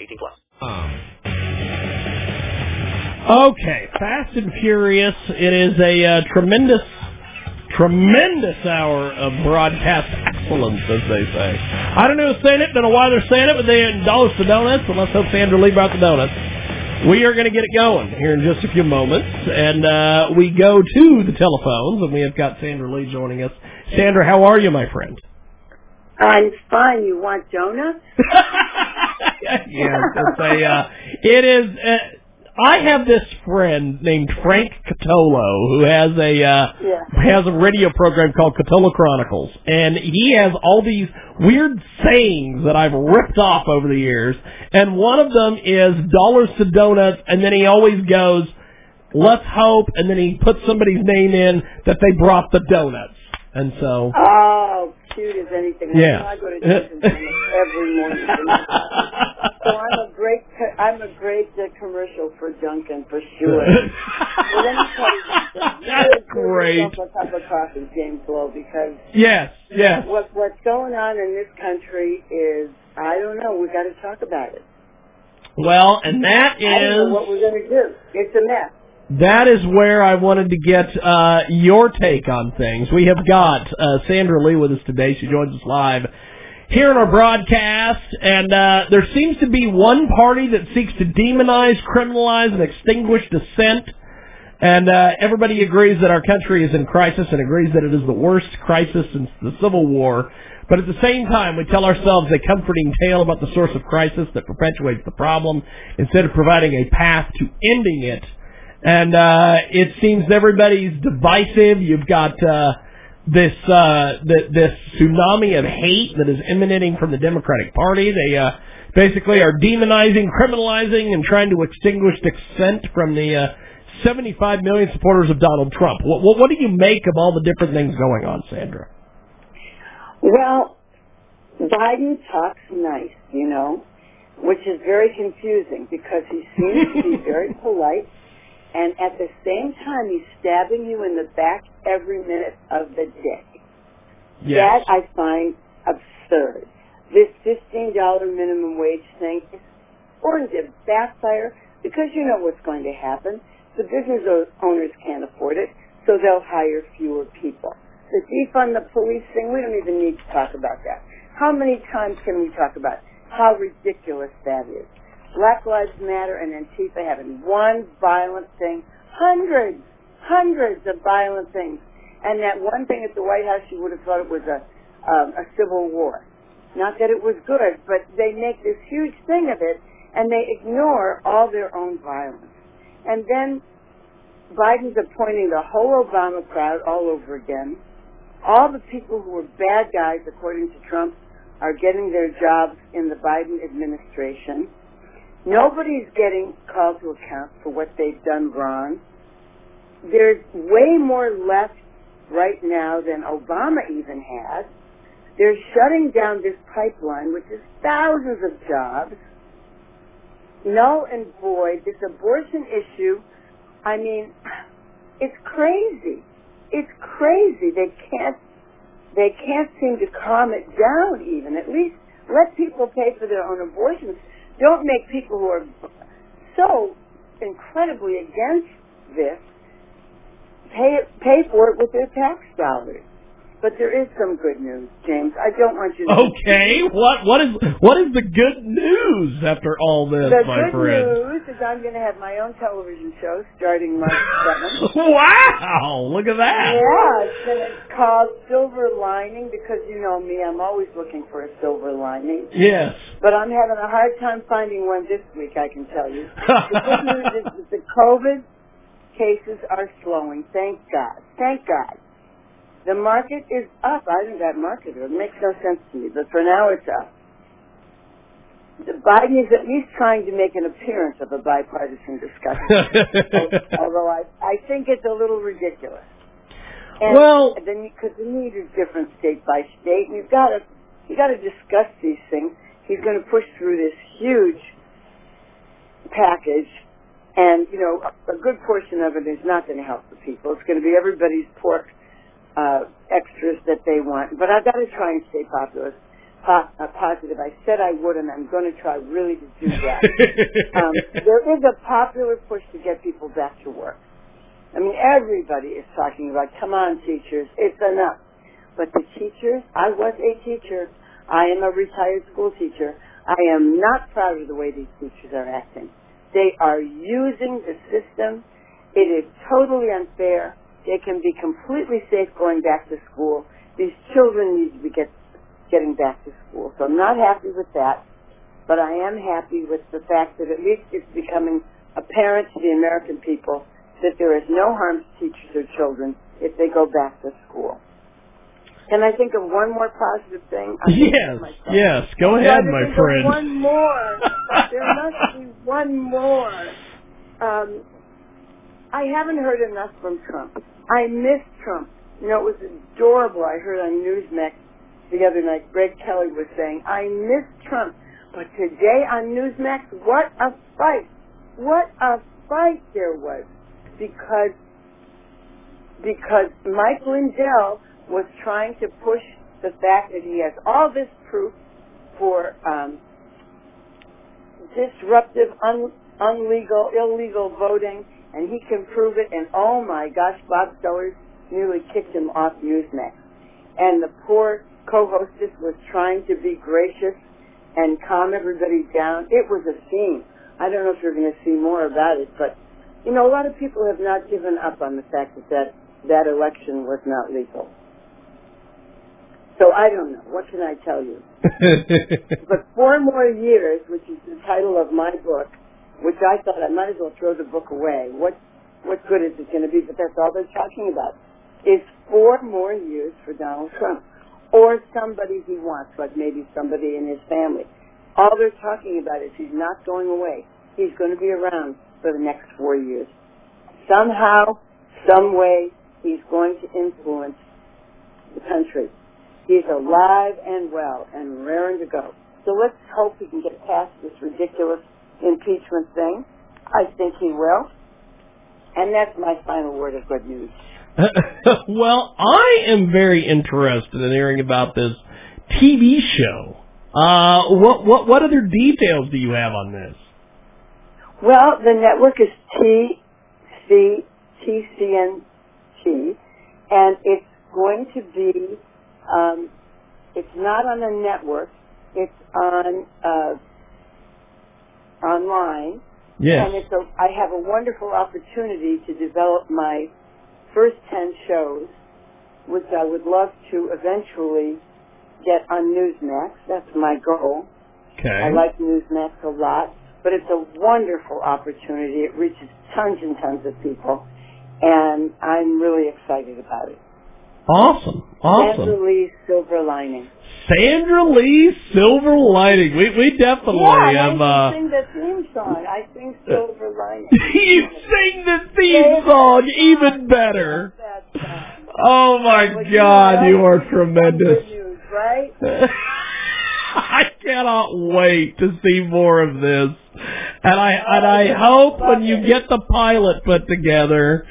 18 plus. Okay, Fast and Furious. It is a uh, tremendous, tremendous hour of broadcast excellence, as they say. I don't know who's saying it, don't know why they're saying it, but they endorse the donuts, and let's hope Sandra Lee brought the donuts. We are going to get it going here in just a few moments, and uh, we go to the telephones, and we have got Sandra Lee joining us. Sandra, how are you, my friend? I'm fine. You want donuts? yes, it's a, uh, it is. Uh, I have this friend named Frank Catolo who has a uh, Yeah. has a radio program called Catolo Chronicles, and he has all these weird sayings that I've ripped off over the years. And one of them is dollars to donuts, and then he always goes, "Let's hope," and then he puts somebody's name in that they brought the donuts, and so. Oh, cute as anything. Yeah. I go to Donuts every morning. so I'm a great, I'm a great uh, commercial for Dunkin' for sure. well, let me tell you something. That's great. A cup of coffee, James Lowe, because Yes, yes. what what's going on in this country is, I don't know. We got to talk about it. Well, and that is I don't know what we're going to do. It's a mess. That is where I wanted to get uh, your take on things. We have got uh, Sandra Lee with us today. She joins us live here in our broadcast, and uh, there seems to be one party that seeks to demonize, criminalize, and extinguish dissent. And uh, everybody agrees that our country is in crisis and agrees that it is the worst crisis since the Civil War. But at the same time, we tell ourselves a comforting tale about the source of crisis that perpetuates the problem instead of providing a path to ending it. And uh, it seems everybody's divisive. You've got uh, this uh, th- this tsunami of hate that is emanating from the Democratic Party. They uh, basically are demonizing, criminalizing, and trying to extinguish dissent from the uh, 75 million supporters of Donald Trump. What, what, what do you make of all the different things going on, Sandra? Well, Biden talks nice, you know, which is very confusing because he seems to be very polite, and at the same time he's stabbing you in the back every minute of the day. Yes. That I find absurd. This $15 minimum wage thing is going to backfire because you know what's going to happen. The business owners can't afford it, so they'll hire fewer people. The defund the police thing, we don't even need to talk about that. How many times can we talk about how ridiculous that is? Black Lives Matter and Antifa having one violent thing, hundreds, hundreds of violent things. And that one thing at the White House, you would have thought it was a, um, a civil war. Not that it was good, but they make this huge thing of it, and they ignore all their own violence. And then Biden's appointing the whole Obama crowd all over again. All the people who were bad guys, according to Trump, are getting their jobs in the Biden administration. Nobody's getting called to account for what they've done wrong. There's way more left right now than Obama even had. They're shutting down this pipeline, which is thousands of jobs. Null and void. This abortion issue, I mean, it's crazy. It's crazy. They can't, they can't seem to calm it down even. At least let people pay for their own abortions. Don't make people who are so incredibly against this pay pay for it with their tax dollars. But there is some good news, James. I don't want you to. Okay, what what is what is the good news after all this, The my good news is I'm going to have my own television show starting March 7th. Wow, look at that. Yeah, it's, and it's called Silver Lining because you know me, I'm always looking for a silver lining. Yes. But I'm having a hard time finding one this week, I can tell you. The good news is that the COVID cases are slowing. Thank God. Thank God. The market is up. I think that market, it makes no sense to me, but for now it's up. the Biden is at least trying to make an appearance of a bipartisan discussion. although I, I think it's a little ridiculous. And Well- then because the need is different state by state, and you've got to you got to discuss these things. He's going to push through this huge package, and you know a, a good portion of it is not going to help the people. It's going to be everybody's pork uh, extras that they want. But I've got to try and stay popular, po- uh, positive. I said I would, and I'm going to try really to do that. um, there is a popular push to get people back to work. I mean, everybody is talking about, come on, teachers, it's enough. But the teachers, I was a teacher. I am a retired school teacher. I am not proud of the way these teachers are acting. They are using the system. It is totally unfair. They can be completely safe going back to school. These children need to be get, getting back to school. So I'm not happy with that. But I am happy with the fact that at least it's becoming apparent to the American people that there is no harm to teachers or children if they go back to school. Can I think of one more positive thing? I'm yes, yes. Go ahead, my friend. One more. there must be one more. Um, I haven't heard enough from Trump. I miss Trump. You know, it was adorable. I heard on Newsmax the other night, Greg Kelly was saying, I miss Trump. But today on Newsmax, what a fight. What a fight there was. Because, because Mike Lindell was trying to push the fact that he has all this proof for um, disruptive, un, unlegal, illegal voting, and he can prove it. And oh my gosh, Bob Sellers nearly kicked him off Newsmax. And the poor co-hostess was trying to be gracious and calm everybody down. It was a scene. I don't know if you're going to see more about it, but you know, a lot of people have not given up on the fact that that, that election was not legal. So I don't know. What can I tell you? But four more years, which is the title of my book, which I thought I might as well throw the book away. What what good is it going to be? But that's all they're talking about. Is four more years for Donald Trump, or somebody he wants, like maybe somebody in his family. All they're talking about is he's not going away. He's going to be around for the next four years. Somehow, some way, he's going to influence the country. He's alive and well and raring to go. So let's hope he can get past this ridiculous impeachment thing. I think he will. And that's my final word of good news. well, I am very interested in hearing about this TV show. Uh, what what what other details do you have on this? Well, the network is T C T C N T, and it's going to be. Um, it's not on a network. It's on uh, online, Yes. and it's a. I have a wonderful opportunity to develop my first ten shows, which I would love to eventually get on Newsmax. That's my goal. Okay. I like Newsmax a lot, but it's a wonderful opportunity. It reaches tons and tons of people, and I'm really excited about it. Awesome. Awesome. Sandra Lee Silver Lining. Sandra Lee Silver Lining. We we definitely yeah, have. I Uh, sing the theme song. I sing Silver Lining. you sing the theme song even better. Oh my Well, God, know, you are tremendous. News, right? I cannot wait to see more of this. And I and I hope when you get the pilot put together,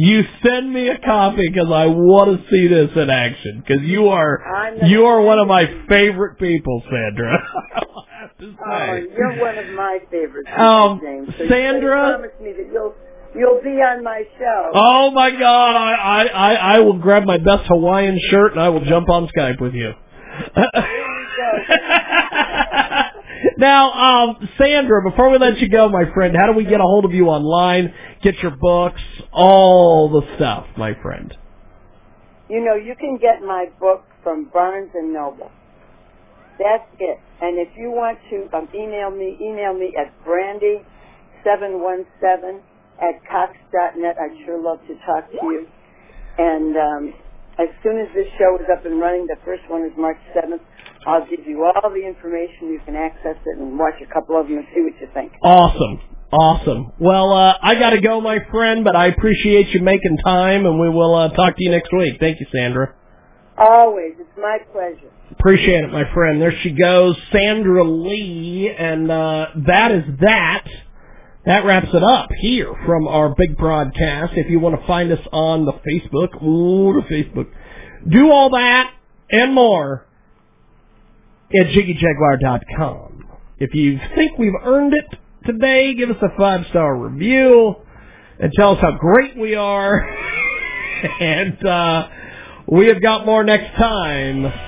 you send me a copy because I want to see this in action. Because you are you are one of my favorite people, Sandra. I'll have to Oh, you're one of my favorites. Um, James. So Sandra- you promise me that you'll you'll be on my show. Oh my God! I, I I I will grab my best Hawaiian shirt and I will jump on Skype with you. now, um, Sandra, before we let you go, my friend, how do we get a hold of you online? Get your books, all the stuff, my friend. You know, you can get my book from Barnes and Noble. That's it. And if you want to um, email me, email me at brandy717 at cox.net. I'd sure love to talk to you. And um, as soon as this show is up and running, the first one is March 7th, I'll give you all the information. You can access it and watch a couple of them and see what you think. Awesome. Awesome. Well, uh, I got to go, my friend, but I appreciate you making time, and we will uh, talk to you next week. Thank you, Sandra. Always. It's my pleasure. Appreciate it, my friend. There she goes, Sandra Lee, and uh, that is that. That wraps it up here from our big broadcast. If you want to find us on the Facebook, ooh, the Facebook, do all that and more at JiggyJaguar.com. If you think we've earned it today, give us a five star review and tell us how great we are. and uh, we have got more next time.